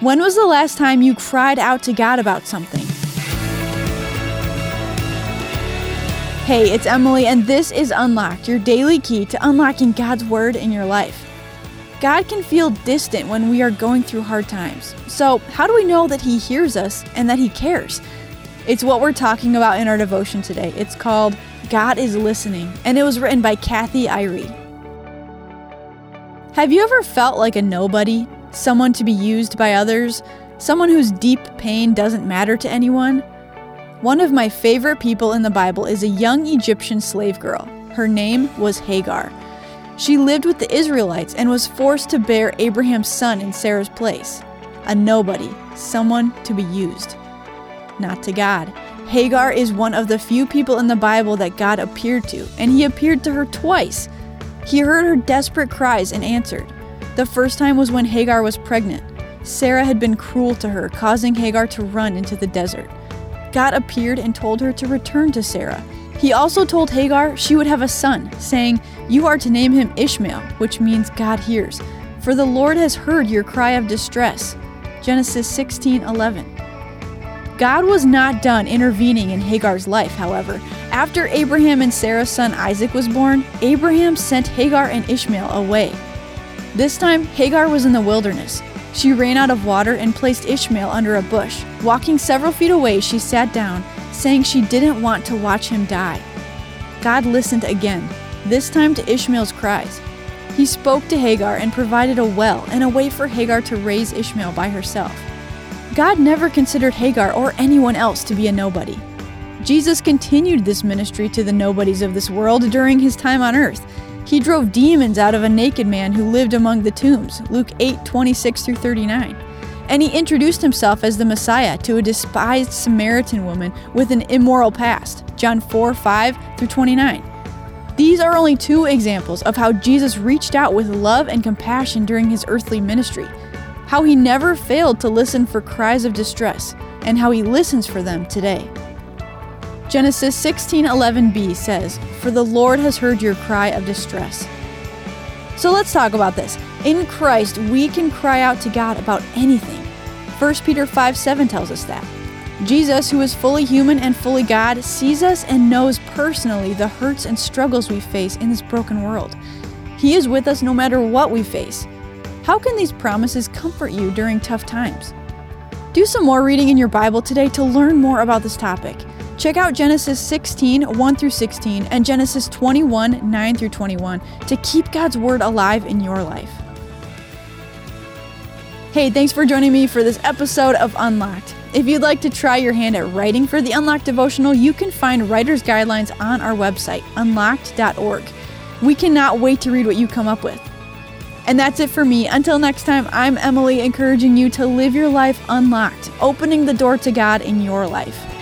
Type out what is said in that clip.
When was the last time you cried out to God about something? Hey, it's Emily, and this is Unlocked, your daily key to unlocking God's Word in your life. God can feel distant when we are going through hard times. So, how do we know that He hears us and that He cares? It's what we're talking about in our devotion today. It's called God is Listening, and it was written by Kathy Irie. Have you ever felt like a nobody? Someone to be used by others? Someone whose deep pain doesn't matter to anyone? One of my favorite people in the Bible is a young Egyptian slave girl. Her name was Hagar. She lived with the Israelites and was forced to bear Abraham's son in Sarah's place. A nobody, someone to be used. Not to God. Hagar is one of the few people in the Bible that God appeared to, and he appeared to her twice. He heard her desperate cries and answered. The first time was when Hagar was pregnant. Sarah had been cruel to her, causing Hagar to run into the desert. God appeared and told her to return to Sarah. He also told Hagar she would have a son, saying, You are to name him Ishmael, which means God hears, for the Lord has heard your cry of distress. Genesis 16 11. God was not done intervening in Hagar's life, however. After Abraham and Sarah's son Isaac was born, Abraham sent Hagar and Ishmael away. This time, Hagar was in the wilderness. She ran out of water and placed Ishmael under a bush. Walking several feet away, she sat down, saying she didn't want to watch him die. God listened again, this time to Ishmael's cries. He spoke to Hagar and provided a well and a way for Hagar to raise Ishmael by herself. God never considered Hagar or anyone else to be a nobody. Jesus continued this ministry to the nobodies of this world during his time on earth. He drove demons out of a naked man who lived among the tombs, Luke 8 26 through 39. And he introduced himself as the Messiah to a despised Samaritan woman with an immoral past, John 4 5 through 29. These are only two examples of how Jesus reached out with love and compassion during his earthly ministry, how he never failed to listen for cries of distress, and how he listens for them today. Genesis 16:11b says, "For the Lord has heard your cry of distress." So let's talk about this. In Christ, we can cry out to God about anything. 1 Peter 5:7 tells us that. Jesus, who is fully human and fully God, sees us and knows personally the hurts and struggles we face in this broken world. He is with us no matter what we face. How can these promises comfort you during tough times? Do some more reading in your Bible today to learn more about this topic. Check out Genesis 16, 1 through 16, and Genesis 21, 9 through 21 to keep God's Word alive in your life. Hey, thanks for joining me for this episode of Unlocked. If you'd like to try your hand at writing for the Unlocked devotional, you can find writer's guidelines on our website, unlocked.org. We cannot wait to read what you come up with. And that's it for me. Until next time, I'm Emily, encouraging you to live your life unlocked, opening the door to God in your life.